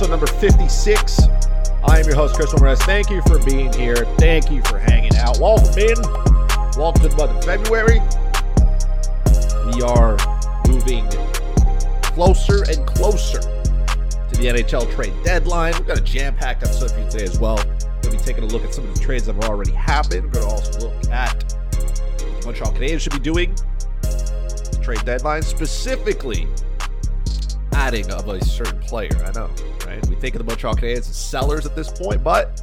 episode number 56. I am your host, Chris Ramirez. Thank you for being here. Thank you for hanging out. Welcome in. Welcome to the month of February. We are moving closer and closer to the NHL trade deadline. We've got a jam packed episode for you today as well. To be taking a look at some of the trades that have already happened. We're going to also look at what the Montreal Canadiens should be doing trade deadline, specifically adding of a certain player. I know, think of the Montreal Canadiens as sellers at this point, but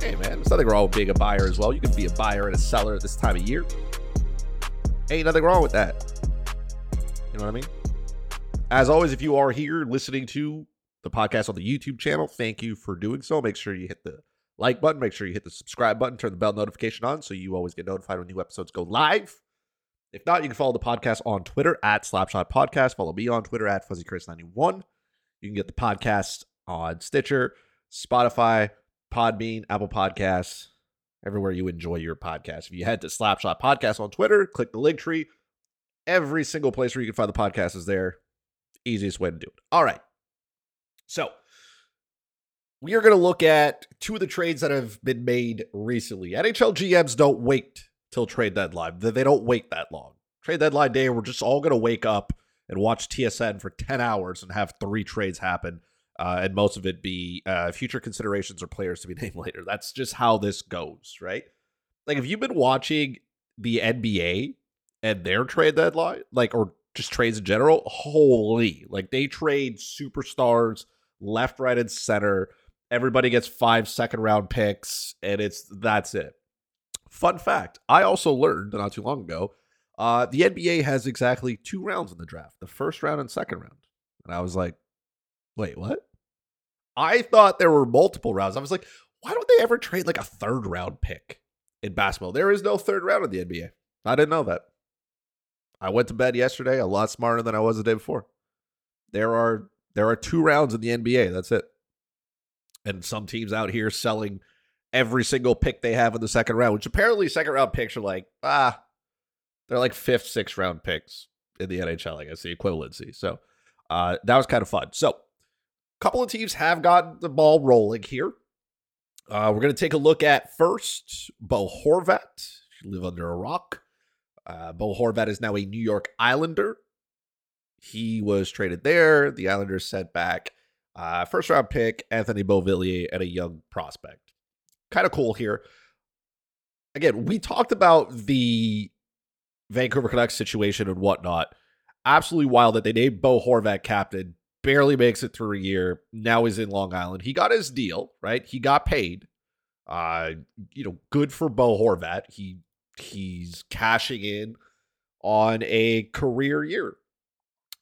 hey, man, there's nothing wrong with being a buyer as well. You can be a buyer and a seller at this time of year. Ain't nothing wrong with that. You know what I mean? As always, if you are here listening to the podcast on the YouTube channel, thank you for doing so. Make sure you hit the like button, make sure you hit the subscribe button, turn the bell notification on so you always get notified when new episodes go live. If not, you can follow the podcast on Twitter at Slapshot Podcast. Follow me on Twitter at FuzzyChris91. You can get the podcast on Stitcher, Spotify, Podbean, Apple Podcasts, everywhere you enjoy your podcast. If you head to Slapshot Podcast on Twitter, click the link tree. Every single place where you can find the podcast is there. Easiest way to do it. All right. So, we are going to look at two of the trades that have been made recently. NHL GMs don't wait till trade deadline. They don't wait that long. Trade deadline day, we're just all going to wake up and watch TSN for 10 hours and have three trades happen. Uh, and most of it be uh, future considerations or players to be named later. That's just how this goes, right? Like, if you've been watching the NBA and their trade deadline, like, or just trades in general, holy, like, they trade superstars left, right, and center. Everybody gets five second round picks, and it's that's it. Fun fact I also learned not too long ago uh, the NBA has exactly two rounds in the draft the first round and second round. And I was like, wait, what? I thought there were multiple rounds. I was like, why don't they ever trade like a third round pick in basketball? There is no third round in the NBA. I didn't know that. I went to bed yesterday a lot smarter than I was the day before. There are there are two rounds in the NBA. That's it. And some teams out here selling every single pick they have in the second round, which apparently second round picks are like, ah, they're like fifth, sixth round picks in the NHL, I guess, the equivalency. So uh, that was kind of fun. So couple of teams have got the ball rolling here. Uh, we're going to take a look at first Bo Horvat. You live under a rock. Uh, Bo Horvat is now a New York Islander. He was traded there. The Islanders sent back uh, first round pick Anthony Beauvillier and a young prospect kind of cool here. Again, we talked about the Vancouver Canucks situation and whatnot. Absolutely wild that they named Bo Horvat captain, barely makes it through a year. Now he's in Long Island. He got his deal, right? He got paid. Uh, you know, good for Bo Horvat. He he's cashing in on a career year.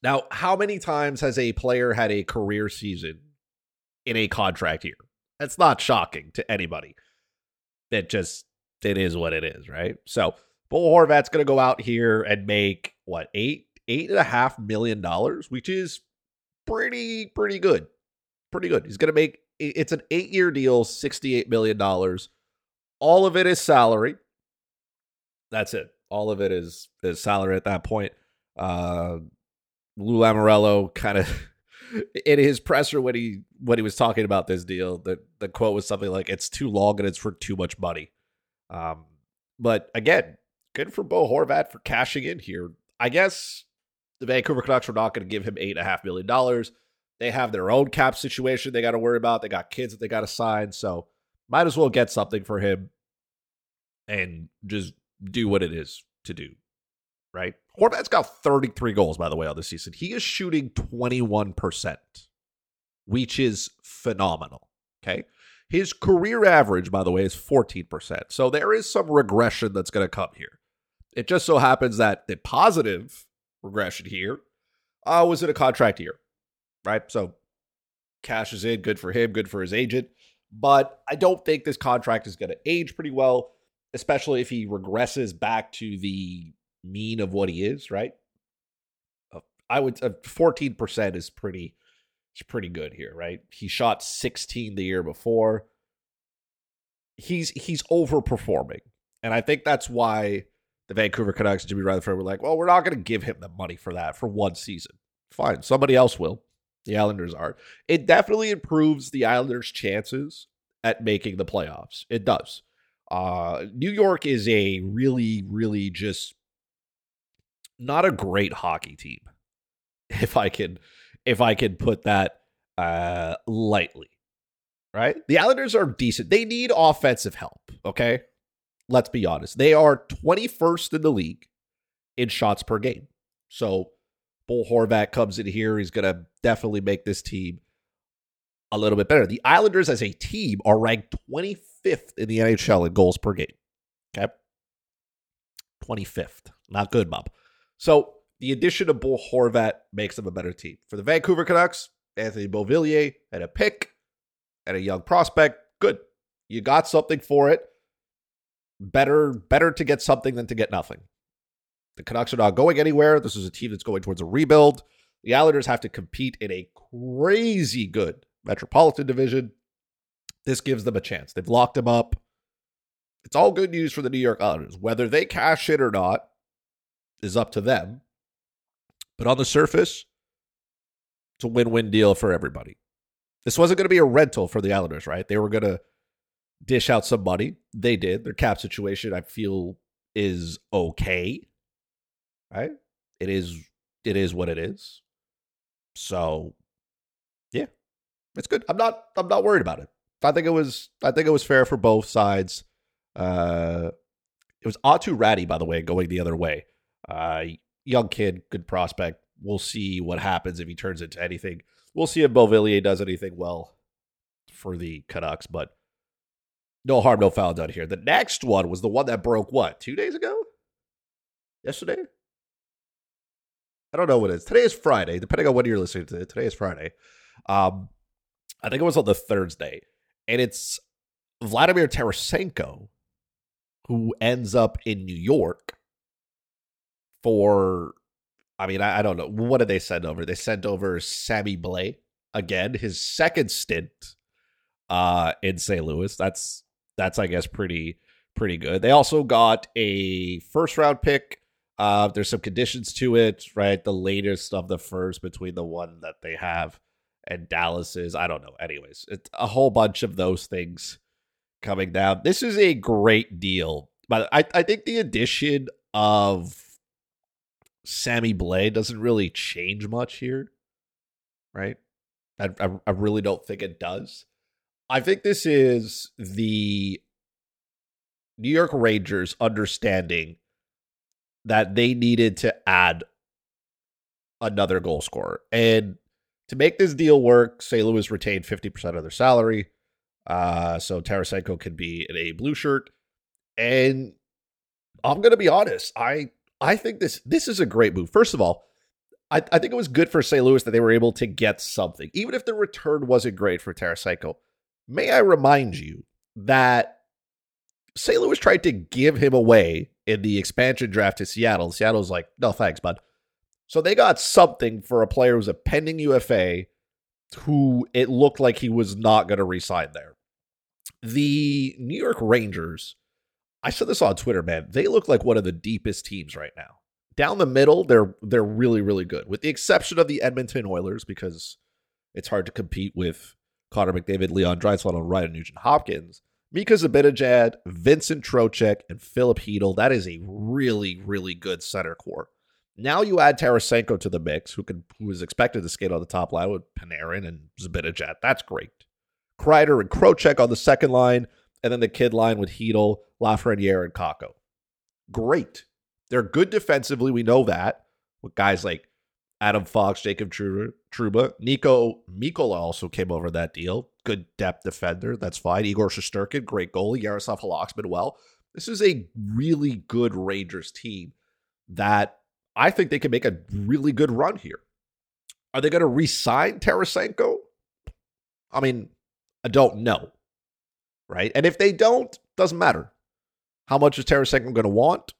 Now, how many times has a player had a career season in a contract year? That's not shocking to anybody. It just it is what it is, right? So Bo Horvat's gonna go out here and make what eight eight and a half million dollars, which is pretty pretty good, pretty good. He's gonna make it's an eight year deal, sixty eight million dollars. All of it is salary. That's it. All of it is is salary at that point. Uh, Lou Lamoriello kind of in his presser when he when he was talking about this deal, the the quote was something like, "It's too long and it's for too much money." Um, but again, good for Bo Horvat for cashing in here. I guess the Vancouver Canucks are not going to give him eight and a half million dollars. They have their own cap situation they got to worry about. They got kids that they got to sign, so might as well get something for him and just do what it is to do right? Horvat's got 33 goals, by the way, on the season. He is shooting 21%, which is phenomenal. Okay. His career average, by the way, is 14%. So there is some regression that's going to come here. It just so happens that the positive regression here uh, was in a contract year, right? So cash is in, good for him, good for his agent. But I don't think this contract is going to age pretty well, especially if he regresses back to the mean of what he is, right? Uh, I would uh, fourteen percent is pretty, is pretty good here, right? He shot sixteen the year before. He's he's overperforming, and I think that's why the Vancouver Canucks, Jimmy Rutherford, were like, "Well, we're not going to give him the money for that for one season. Fine, somebody else will. The Islanders are. It definitely improves the Islanders' chances at making the playoffs. It does. Uh, New York is a really, really just not a great hockey team, if I can, if I can put that uh, lightly. Right? The Islanders are decent. They need offensive help. Okay, let's be honest. They are 21st in the league in shots per game. So Bo Horvat comes in here. He's going to definitely make this team a little bit better. The Islanders as a team are ranked 25th in the NHL in goals per game. Okay. 25th. Not good, Bob. So the addition of Bo Horvat makes them a better team. For the Vancouver Canucks, Anthony Beauvillier and a pick and a young prospect. Good. You got something for it. Better, better to get something than to get nothing. The Canucks are not going anywhere. This is a team that's going towards a rebuild. The Islanders have to compete in a crazy good Metropolitan Division. This gives them a chance. They've locked them up. It's all good news for the New York Islanders. Whether they cash it or not is up to them. But on the surface, it's a win win deal for everybody. This wasn't going to be a rental for the Islanders, right? They were going to dish out some money. They did. Their cap situation, I feel, is okay right? It is it is what it is. So yeah. It's good. I'm not I'm not worried about it. I think it was I think it was fair for both sides. Uh it was Aatu Räty, by the way, going the other way. Uh young kid, good prospect. We'll see what happens if he turns into anything. We'll see if Beauvillier does anything well for the Canucks, but no harm, no foul done here. The next one was the one that broke what, two days ago? Yesterday? I don't know what it is. Today is Friday, depending on when you're listening to it. Today is Friday. Um, I think it was on the Thursday, and it's Vladimir Tarasenko who ends up in New York for. I mean, I, I don't know what did they send over. They sent over Sammy Blais again, his second stint uh, in St. Louis. That's that's I guess pretty pretty good. They also got a first round pick uh, there's some conditions to it, right? The latest of the first between the one that they have and Dallas is, I don't know. Anyways, it's a whole bunch of those things coming down. This is a great deal, but I, I think the addition of Sammy Blais doesn't really change much here, right? I, I, I really don't think it does. I think this is the New York Rangers understanding that they needed to add another goal scorer. And to make this deal work, St. Louis retained 50% of their salary. Uh, so Tarasenko can be in a blue shirt. And I'm gonna be honest, I I think this this is a great move. First of all, I, I think it was good for St. Louis that they were able to get something, even if the return wasn't great for Tarasenko. May I remind you that St. Louis tried to give him away in the expansion draft to Seattle. Seattle's like, no thanks, bud. So they got something for a player who's a pending UFA who it looked like he was not going to resign there. The New York Rangers, I said this on Twitter, man. They look like one of the deepest teams right now. Down the middle, they're they're really really good, with the exception of the Edmonton Oilers because it's hard to compete with Connor McDavid, Leon Draisaitl, and Ryan Nugent Hopkins. Mika Zibanejad, Vincent Trocheck, and Filip Chytil. That is a really, really good center core. Now you add Tarasenko to the mix, who can who is expected to skate on the top line with Panarin and Zibanejad. That's great. Kreider and Trocheck on the second line, and then the kid line with Chytil, Lafreniere, and Kakko. Great. They're good defensively. We know that with guys like Adam Fox, Jacob Trouba, Niko Mikkola also came over that deal good depth defender. That's fine. Igor Shesterkin, great goalie. Yaroslav Halak's been well. This is a really good Rangers team that I think they can make a really good run here. Are they going to re-sign Tarasenko? I mean, I don't know. Right? And if they don't, doesn't matter. How much is Tarasenko going to want?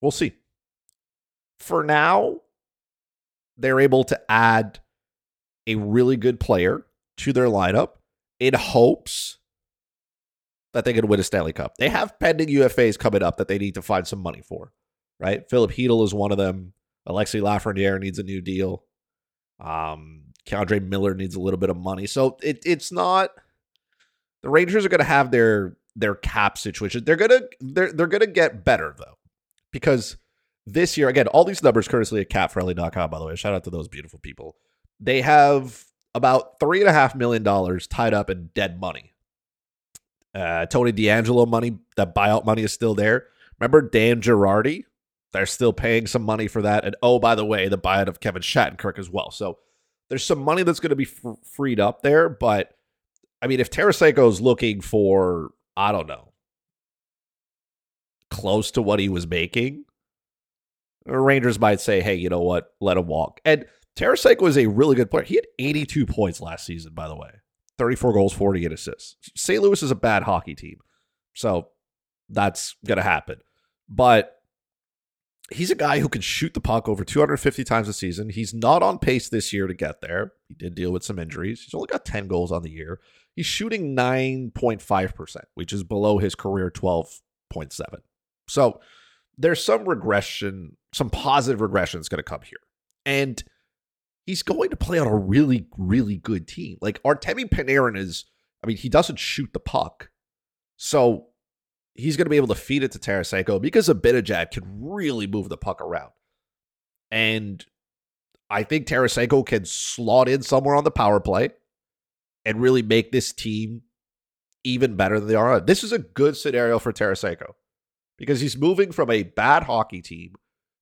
We'll see. For now, they're able to add a really good player to their lineup in hopes that they can win a Stanley Cup. They have pending UFAs coming up that they need to find some money for, right? Filip Chytil is one of them. Alexi Lafreniere needs a new deal. Um, K'Andre Miller needs a little bit of money. So it, it's not the Rangers are going to have their their cap situation. They're to they're they're to get better though. Because this year again, all these numbers courtesy of capfriendly.com by the way. Shout out to those beautiful people. They have about three and a half million dollars tied up in dead money. Uh, Tony DeAngelo money, that buyout money is still there. Remember Dan Girardi? They're still paying some money for that. And oh, by the way, the buyout of Kevin Shattenkirk as well. So there's some money that's going to be f- freed up there. But I mean, if Tarasenko is looking for, I don't know, close to what he was making, Rangers might say, hey, you know what? Let him walk. And Tarasenko is a really good player. He had 82 points last season, by the way 34 goals, 48 assists. St. Louis is a bad hockey team. So that's going to happen. But he's a guy who can shoot the puck over 250 times a season. He's not on pace this year to get there. He did deal with some injuries. He's only got 10 goals on the year. He's shooting 9.5%, which is below his career 12.7. So there's some regression, some positive regression that's going to come here. And he's going to play on a really, really good team. Like Artemi Panarin is, I mean, he doesn't shoot the puck. So he's going to be able to feed it to Tarasenko because Zibanejad can really move the puck around. And I think Tarasenko can slot in somewhere on the power play and really make this team even better than they are. This is a good scenario for Tarasenko because he's moving from a bad hockey team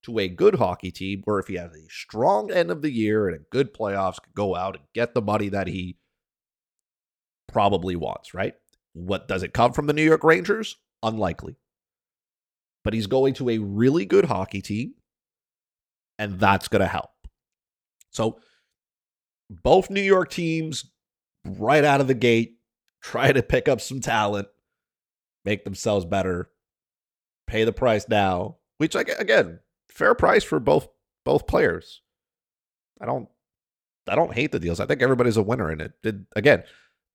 to a good hockey team where if he has a strong end of the year and a good playoffs, can go out and get the money that he probably wants, right? What does it come from the New York Rangers? Unlikely. But he's going to a really good hockey team, and that's going to help. So, both New York teams, right out of the gate, try to pick up some talent, make themselves better, pay the price now, which, again, fair price for both both players. I don't I don't hate the deals. I think everybody's a winner in it. Did again,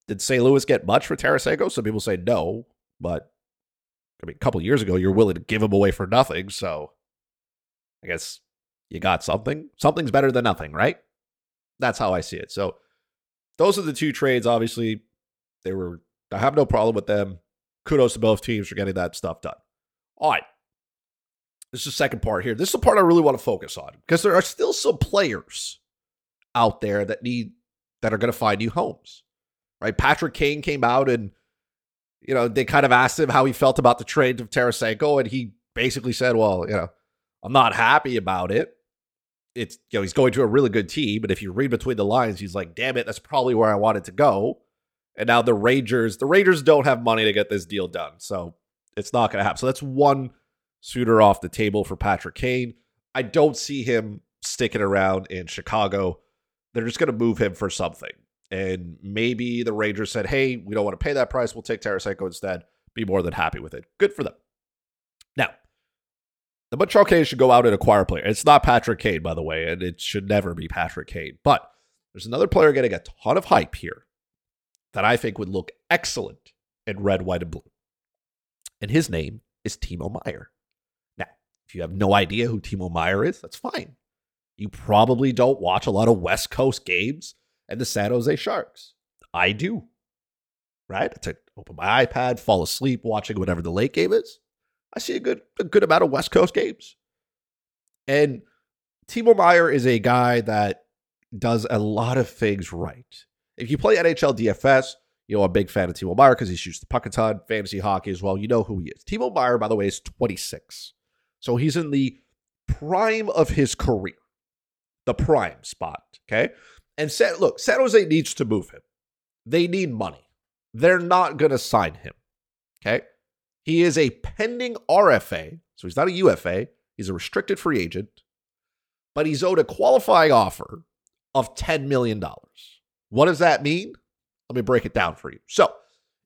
did St. Louis get much for Tarasenko? Some people say no, but I mean, a couple years ago, you're willing to give him away for nothing. So I guess you got something. Something's better than nothing, right? That's how I see it. So those are the two trades. Obviously, they were, I have no problem with them. Kudos to both teams for getting that stuff done. All right. This is the second part here. This is the part I really want to focus on because there are still some players out there that need, that are going to find new homes, right? Patrick Kane came out and you know, they kind of asked him how he felt about the trade of Tarasenko, and he basically said, "Well, you know, I'm not happy about it. It's you know, he's going to a really good team, but if you read between the lines, he's like, damn it, that's probably where I wanted to go." And now the Rangers, the Rangers don't have money to get this deal done, so it's not going to happen. So that's one suitor off the table for Patrick Kane. I don't see him sticking around in Chicago. They're just going to move him for something. And maybe the Rangers said, hey, we don't want to pay that price. We'll take Tarasenko instead. Be more than happy with it. Good for them. Now, the Montreal Canadiens should go out and acquire a player. It's not Patrick Kane, by the way, and it should never be Patrick Kane. But there's another player getting a ton of hype here that I think would look excellent in red, white, and blue. And his name is Timo Meier. Now, if you have no idea who Timo Meier is, that's fine. You probably don't watch a lot of West Coast games and the San Jose Sharks. I do. Right? I open my iPad, fall asleep watching whatever the late game is. I see a good a good amount of West Coast games. And Timo Meier is a guy that does a lot of things right. If you play NHL DFS, you know, a big fan of Timo Meier because he shoots the puck a ton, fantasy hockey as well. You know who he is. Timo Meier, by the way, is 26. So he's in the prime of his career, the prime spot. Okay. And San, look, San Jose needs to move him. They need money. They're not going to sign him. Okay. He is a pending RFA. So he's not a UFA. He's a restricted free agent, but he's owed a qualifying offer of $10 million. What does that mean? Let me break it down for you. So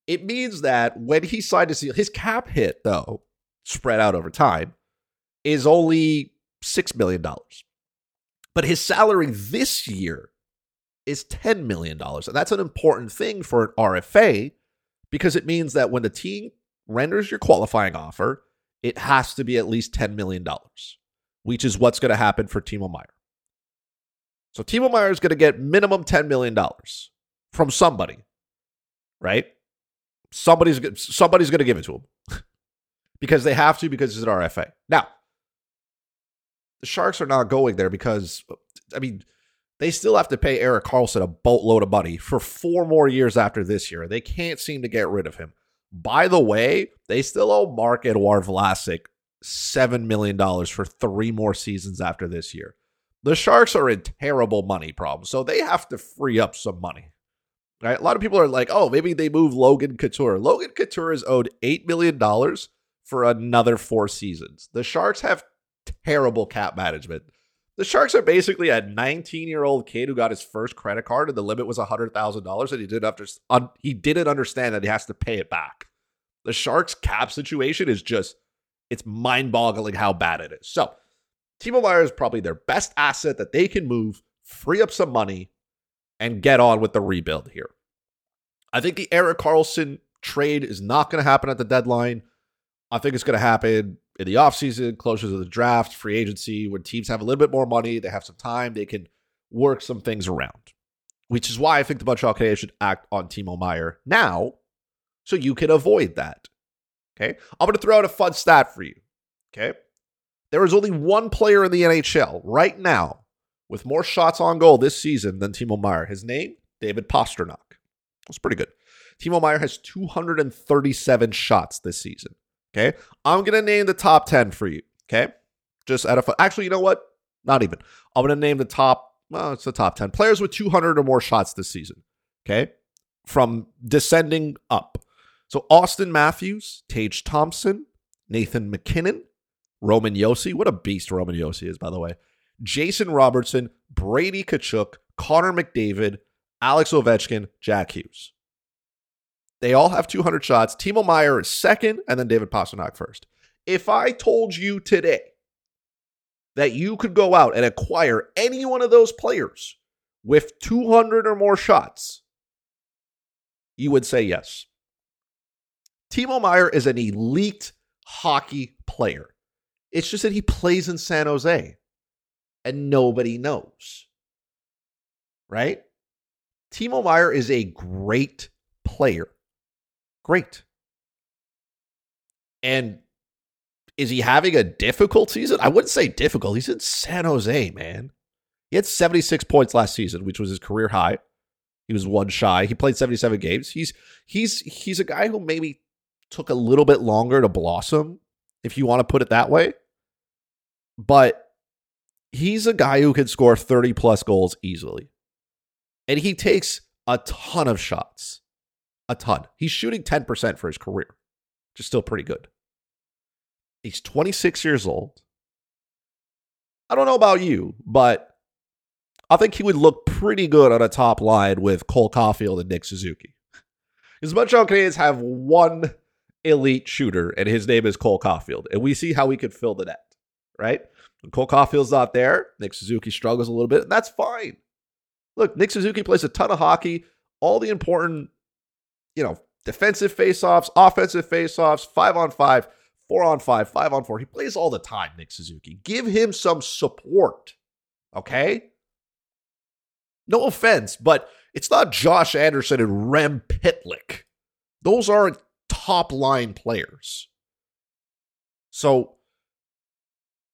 it means that when he signed a deal, his cap hit, though, spread out over time, is only $6 million. But his salary this year is $10 million. And that's an important thing for an RFA because it means that when the team renders your qualifying offer, it has to be at least $10 million, which is what's going to happen for Timo Meier. So Timo Meier is going to get minimum $10 million from somebody, right? Somebody's somebody's going to give it to him because they have to because it's an RFA. Now, the Sharks are not going there because I mean they still have to pay Erik Karlsson a boatload of money for four more years after this year. They can't seem to get rid of him. By the way, they still owe Marc-Edouard Vlasic $7 million for three more seasons after this year. The Sharks are in terrible money problems, so they have to free up some money. Right? A lot of people are like, oh, maybe they move Logan Couture. Logan Couture is owed $8 million for another four seasons. The Sharks have terrible cap management. The Sharks are basically a 19 year old kid who got his first credit card and the limit was $100,000 and he didn't, after, un, he didn't understand that he has to pay it back. The Sharks cap situation is just, it's mind boggling how bad it is. So, Timo Meier is probably their best asset that they can move, free up some money, and get on with the rebuild here. I think the Erik Karlsson trade is not going to happen at the deadline. I think it's going to happen in the offseason, closer to the draft, free agency, when teams have a little bit more money, they have some time, they can work some things around. Which is why I think the Montreal Canadiens should act on Timo Meier now so you can avoid that. Okay. I'm going to throw out a fun stat for you. Okay. There is only one player in the NHL right now with more shots on goal this season than Timo Meier. His name, David Pastrnak. That's pretty good. Timo Meier has 237 shots this season. Okay. I'm going to name the top 10 for you. Okay. Just out of, actually, you know what? Not even. I'm going to name the top, well, it's the top 10 players with 200 or more shots this season. Okay. From descending up. So Auston Matthews, Tage Thompson, Nathan MacKinnon, Roman Josi. What a beast Roman Josi is, by the way. Jason Robertson, Brady Tkachuk, Connor McDavid, Alex Ovechkin, Jack Hughes. They all have 200 shots. Timo Meier is second, and then David Pastrnak first. If I told you today that you could go out and acquire any one of those players with 200 or more shots, you would say yes. Timo Meier is an elite hockey player. It's just that he plays in San Jose and nobody knows. Right? Timo Meier is a great player. Great. And is he having a difficult season? I wouldn't say difficult. He's in San Jose, man. He had 76 points last season, which was his career high. He was one shy. He played 77 games. He's he's he's a guy who maybe took a little bit longer to blossom, if you want to put it that way. But he's a guy who can score 30 plus goals easily. And he takes a ton of shots a ton. He's shooting 10% for his career, which is still pretty good. He's 26 years old. I don't know about you, but I think he would look pretty good on a top line with Cole Caufield and Nick Suzuki. As Montreal Canadiens have one elite shooter, and his name is Cole Caufield, and we see how he could fill the net, right? When Cole Caufield's not there, Nick Suzuki struggles a little bit, and that's fine. Look, Nick Suzuki plays a ton of hockey. All the important you know, defensive faceoffs, offensive faceoffs, five on five, four on five, five on four. He plays all the time, Nick Suzuki. Give him some support. Okay? No offense, but it's not Josh Anderson and Rem Pitlick. Those aren't top line players. So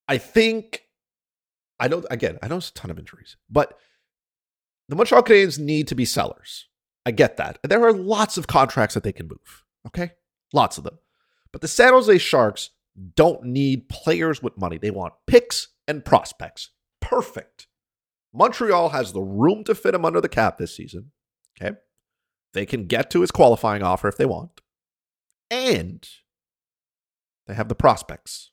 I think I don't again, I know it's a ton of injuries, but the Montreal Canadiens need to be sellers. I get that. And there are lots of contracts that they can move. Okay? Lots of them. But the San Jose Sharks don't need players with money. They want picks and prospects. Perfect. Montreal has the room to fit him under the cap this season. Okay? They can get to his qualifying offer if they want. And they have the prospects.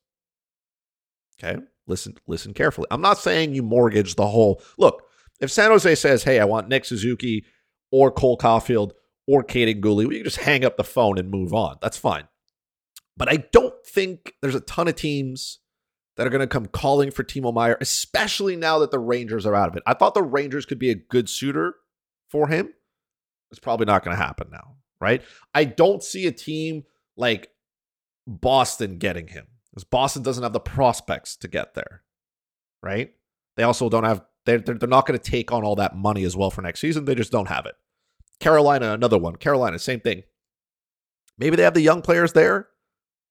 Okay? Listen listen carefully. I'm not saying you mortgage the whole. Look, if San Jose says, "Hey, I want Nick Suzuki or Cole Caufield or Kaiden Guhle, we can just hang up the phone and move on. That's fine. But I don't think there's a ton of teams that are going to come calling for Timo Meier, especially now that the Rangers are out of it. I thought the Rangers could be a good suitor for him. It's probably not going to happen now, right? I don't see a team like Boston getting him because Boston doesn't have the prospects to get there, right? They also don't have They're, they're, they're not going to take on all that money as well for next season. They just don't have it. Carolina, another one. Carolina, same thing. Maybe they have the young players there.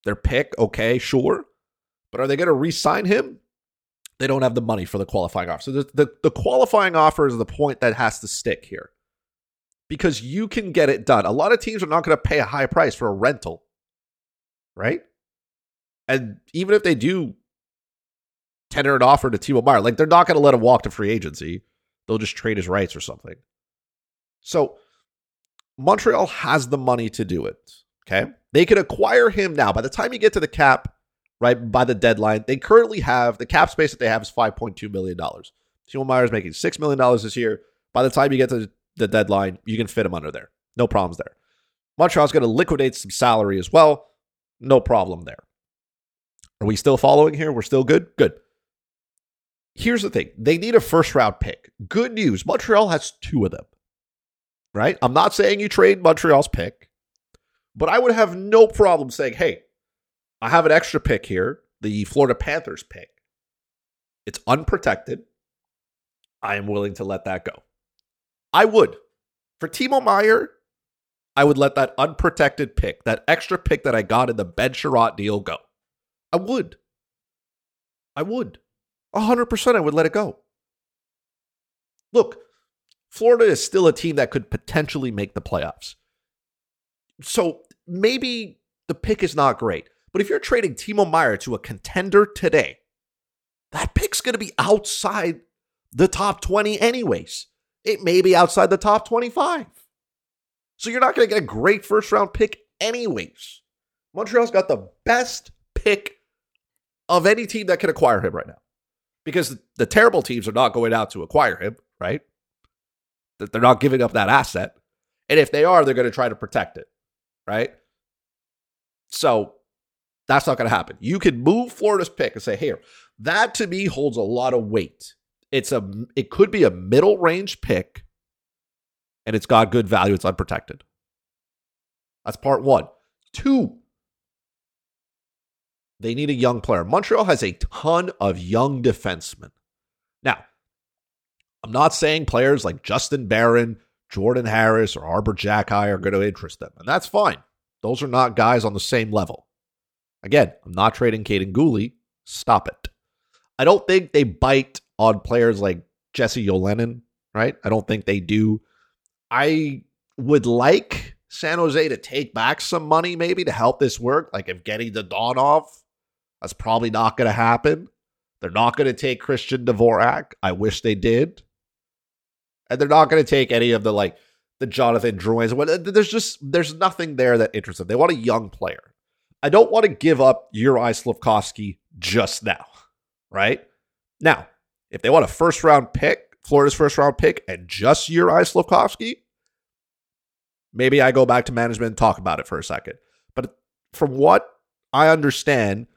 Their pick, okay, sure. But are they going to re sign him? They don't have the money for the qualifying offer. So the, the, the qualifying offer is the point that has to stick here because you can get it done. A lot of teams are not going to pay a high price for a rental, right? And even if they do tender an offer to Timo Meier. like they're not going to let him walk to free agency. They'll just trade his rights or something. So Montreal has the money to do it. Okay. They could acquire him now. By the time you get to the cap, right, by the deadline, they currently have the cap space that they have is $5.2 million. Timo Meier is making $6 million this year. By the time you get to the deadline, you can fit him under there. No problems there. Montreal's going to liquidate some salary as well. No problem there. Are we still following here? We're still good? Good. Here's the thing they need a first round pick. Good news Montreal has two of them, right? I'm not saying you trade Montreal's pick, but I would have no problem saying, hey, I have an extra pick here, the Florida Panthers pick. It's unprotected. I am willing to let that go. I would. For Timo Meier, I would let that unprotected pick, that extra pick that I got in the Ben Chiarot deal go. I would. I would. 100% I would let it go. Look, Florida is still a team that could potentially make the playoffs. So maybe the pick is not great. But if you're trading Timo Meier to a contender today, that pick's going to be outside the top 20 anyways it may be outside the top 25. So you're not going to get a great first round pick, anyways. Montreal's got the best pick of any team that can acquire him right now because the terrible teams are not going out to acquire him, right? That They're not giving up that asset. And if they are, they're going to try to protect it, right? So that's not going to happen. You can move Florida's pick and say, here, that to me holds a lot of weight it's a it could be a middle range pick and it's got good value. It's unprotected. That's part one. Two, they need a young player. Montreal has a ton of young defensemen. Now, I'm not saying players like Justin Barron, Jordan Harris, or Arber Xhekaj are going to interest them, and that's fine. Those are not guys on the same level. Again, I'm not trading Kaiden Guhle. Stop it. I don't think they bite on players like Jesse Ylönen, right? I don't think they do. I would like San Jose to take back some money maybe to help this work. Like if getting Dadonov, that's probably not going to happen. They're not going to take Christian Dvorak. I wish they did. And they're not going to take any of the like the Jonathan Drouins. Uh, there's just there's nothing there that interests them. They want a young player. I don't want to give up Juraj Slafkovsky just now, right? Now, if they want a first round pick, Florida's first round pick, and just Juraj Slafkovsky, maybe I go back to management and talk about it for a second. But from what I understand,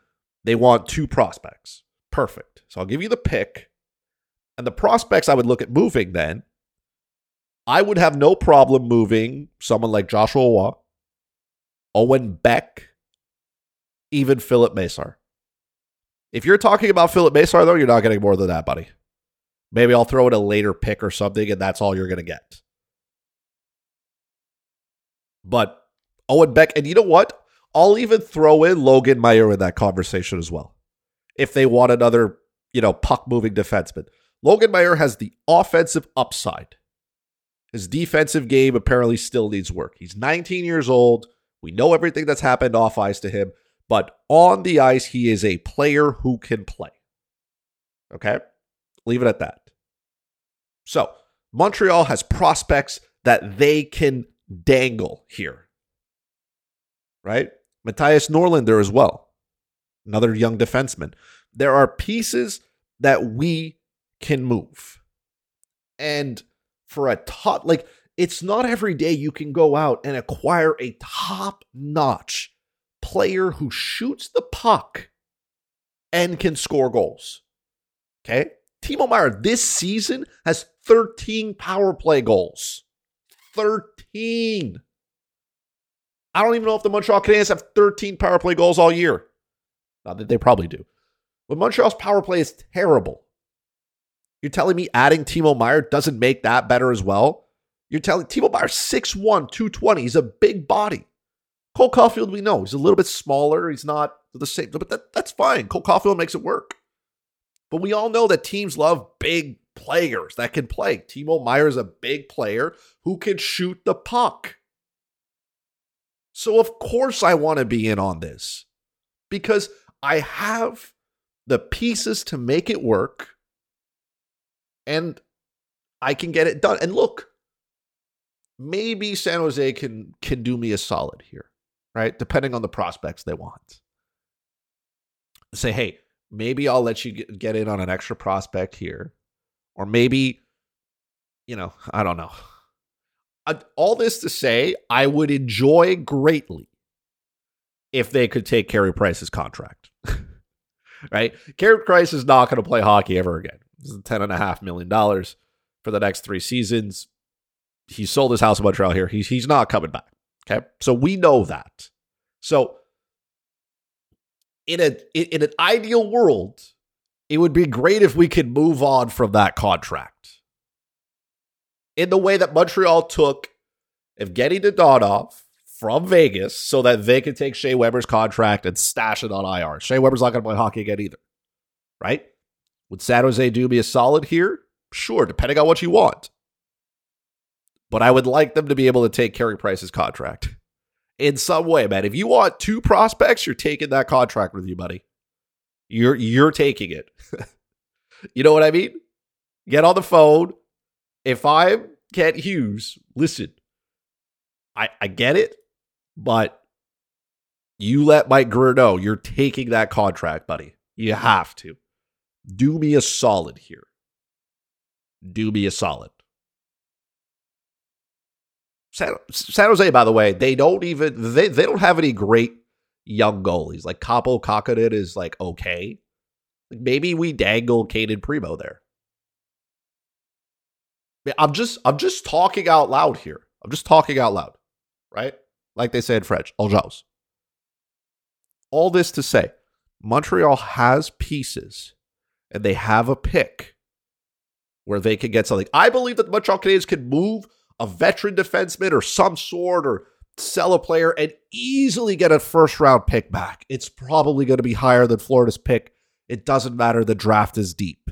they want two prospects. Perfect. So I'll give you the pick. And the prospects I would look at moving then, I would have no problem moving someone like Joshua Roy, Owen Beck, even Filip Mesar. If you're talking about Filip Mesar, though, you're not getting more than that, buddy. Maybe I'll throw in a later pick or something, and that's all you're going to get. But Owen Beck, and you know what? I'll even throw in Logan Mailloux in that conversation as well. If they want another, you know, puck moving defenseman. Logan Mailloux has the offensive upside. His defensive game apparently still needs work. He's 19 years old. We know everything that's happened off ice to him. But on the ice, he is a player who can play. Okay? Leave it at that. So, Montreal has prospects that they can dangle here. Right? Mattias Norlinder as well. Another young defenseman. There are pieces that we can move. And for a top, like, it's not every day you can go out and acquire a top notch player who shoots the puck and can score goals. Okay? Timo Meier this season has 13 power play goals. 13. I don't even know if the Montreal Canadiens have 13 power play goals all year. Not that they probably do. But Montreal's power play is terrible. You're telling me adding Timo Meier doesn't make that better as well? You're telling Timo Meier 6'1, 220. He's a big body. Cole Caufield, we know, he's a little bit smaller. He's not the same, but that, that's fine. Cole Caufield makes it work. But we all know that teams love big players that can play. Timo Meier is a big player who can shoot the puck. So, of course, I want to be in on this because I have the pieces to make it work and I can get it done. And look, maybe San Jose can can do me a solid here, right? Depending on the prospects they want. Say, hey, maybe I'll let you get in on an extra prospect here, or maybe, you know, I don't know. Uh, all this to say, I would enjoy greatly if they could take Carey Price's contract. right? Carey Price is not going to play hockey ever again. This is ten and a half million dollars for the next three seasons. He sold his house in Montreal here. He's he's not coming back. Okay, so we know that. So in a in an ideal world, it would be great if we could move on from that contract. In the way that Montreal took Evgeny Dadonov from Vegas so that they could take Shea Weber's contract and stash it on IR. Shea Weber's not going to play hockey again either. Right? Would San Jose do me a solid here? Sure, depending on what you want. But I would like them to be able to take Carey Price's contract in some way, man. If you want two prospects, you're taking that contract with you, buddy. You're you're taking it. you know what I mean? Get on the phone. If I'm Kent Hughes, listen. I I get it, but you let Mike Grier know you're taking that contract, buddy. You have to. Do me a solid here. Do me a solid. San, San Jose, by the way, they don't even they they don't have any great young goalies. Like Kaapo Kahkonen is like okay. maybe we dangle Cayden Primeau there. I'm just I'm just talking out loud here. I'm just talking out loud, right? Like they say in French, all jows. All this to say, Montreal has pieces and they have a pick where they can get something. I believe that the Montreal Canadiens can move a veteran defenseman or some sort or sell a player and easily get a first round pick back. It's probably going to be higher than Florida's pick. It doesn't matter. The draft is deep.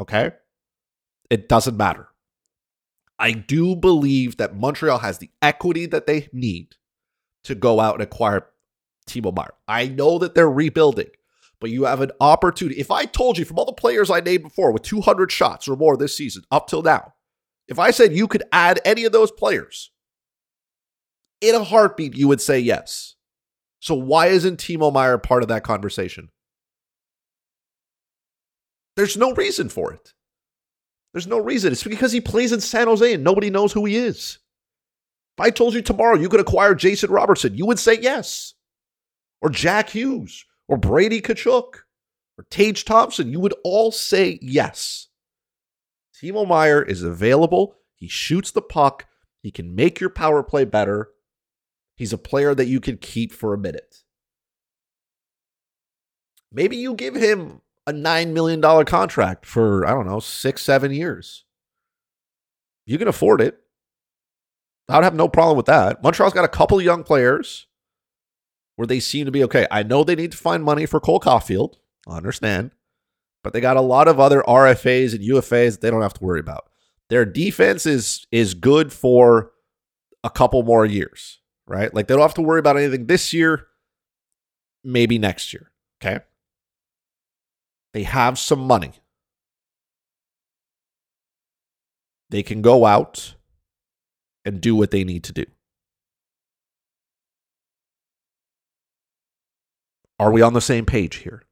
Okay? It doesn't matter. I do believe that Montreal has the equity that they need to go out and acquire Timo Meier. I know that they're rebuilding but you have an opportunity. If I told you from all the players I named before with 200 shots or more this season up till now, if I said you could add any of those players in a heartbeat, you would say yes. So why isn't Timo Meier part of that conversation? There's no reason for it. There's no reason. It's because he plays in San Jose and nobody knows who he is. If I told you tomorrow you could acquire Jason Robertson, you would say yes. Or Jack Hughes or Brady Tkachuk or Tage Thompson, you would all say yes. Timo Meier is available. He shoots the puck. He can make your power play better. He's a player that you can keep for a minute. Maybe you give him a $9 million contract for, I don't know, six, seven years. You can afford it. I would have no problem with that. Montreal's got a couple young players where they seem to be okay. I know they need to find money for Cole Caufield. I understand. But they got a lot of other RFAs and UFAs that they don't have to worry about. Their defense is is good for a couple more years, right? Like they don't have to worry about anything this year, maybe next year. Okay. They have some money. They can go out and do what they need to do. Are we on the same page here?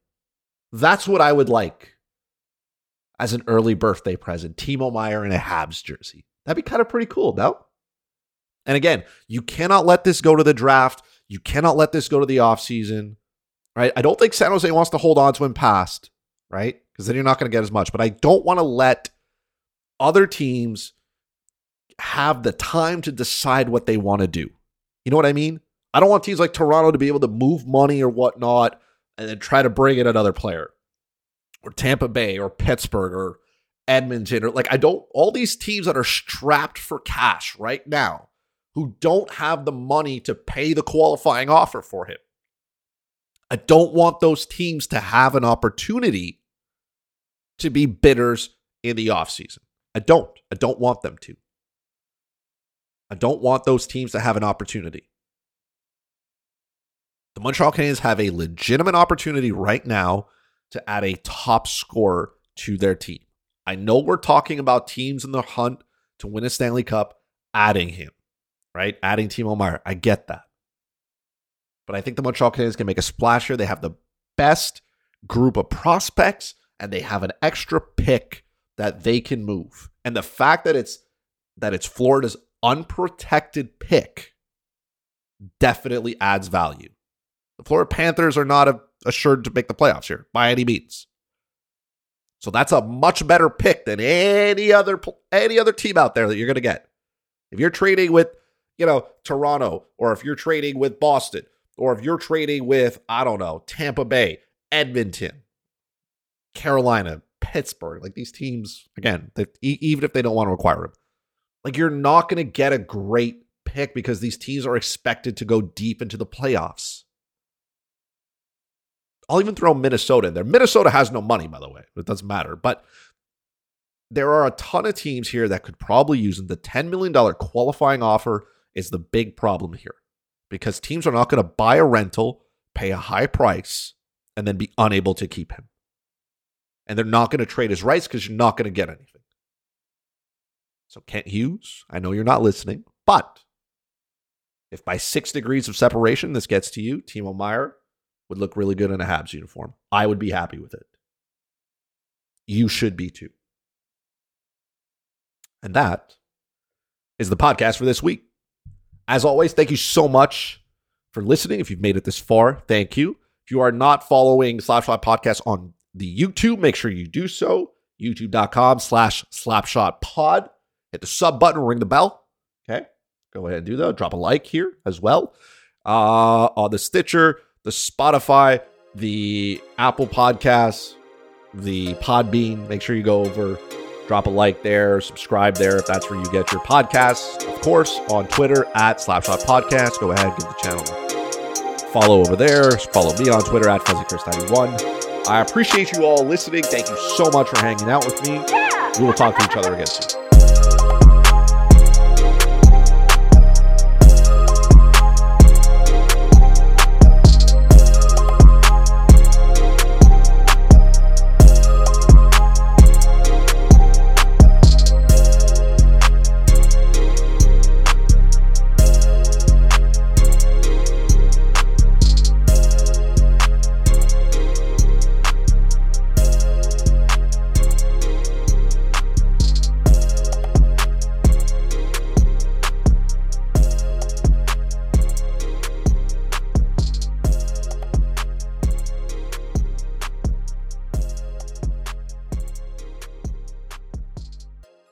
That's what I would like as an early birthday present. Timo Meier in a Habs jersey. That'd be kind of pretty cool, no? And again, you cannot let this go to the draft. You cannot let this go to the offseason, right? I don't think San Jose wants to hold on to him past, right? Because then you're not going to get as much. But I don't want to let other teams have the time to decide what they want to do. You know what I mean? I don't want teams like Toronto to be able to move money or whatnot and then try to bring in another player or Tampa Bay or Pittsburgh or Edmonton or like I don't all these teams that are strapped for cash right now who don't have the money to pay the qualifying offer for him. I don't want those teams to have an opportunity to be bidders in the offseason. I don't. I don't want them to. I don't want those teams to have an opportunity. The Montreal Canadiens have a legitimate opportunity right now to add a top scorer to their team. I know we're talking about teams in the hunt to win a Stanley Cup adding him, right? Adding Timo Meier. I get that. But I think the Montreal Canadiens can make a splash here. They have the best group of prospects and they have an extra pick that they can move. And the fact that it's that it's Florida's unprotected pick definitely adds value. The Florida Panthers are not assured to make the playoffs here by any means. So that's a much better pick than any other any other team out there that you're going to get. If you're trading with, you know, Toronto or if you're trading with Boston or if you're trading with I don't know, Tampa Bay, Edmonton, Carolina, Pittsburgh, like these teams again, even if they don't want to acquire him, like you're not going to get a great pick because these teams are expected to go deep into the playoffs. I'll even throw Minnesota in there. Minnesota has no money, by the way. It doesn't matter. But there are a ton of teams here that could probably use him. The $10 million qualifying offer is the big problem here because teams are not going to buy a rental, pay a high price, and then be unable to keep him. And they're not going to trade his rights because you're not going to get anything. So, Kent Hughes, I know you're not listening, but if by six degrees of separation this gets to you, Timo Meier would look really good in a Habs uniform. I would be happy with it. You should be too. And that is the podcast for this week. As always, thank you so much for listening. If you've made it this far, thank you. If you are not following Slapshot Podcast on the YouTube, make sure you do so. YouTube.com slash slapshot pod. Hit the sub button, ring the bell. Okay. Go ahead and do that. Drop a like here as well. Uh, on the Stitcher, the Spotify, the Apple Podcasts, the Podbean. Make sure you go over, drop a like there, subscribe there if that's where you get your podcasts. Of course, on Twitter at Slapshot Podcast. Go ahead, give the channel follow over there. Follow me on Twitter at FuzzyChris91. I appreciate you all listening. Thank you so much for hanging out with me. We will talk to each other again soon.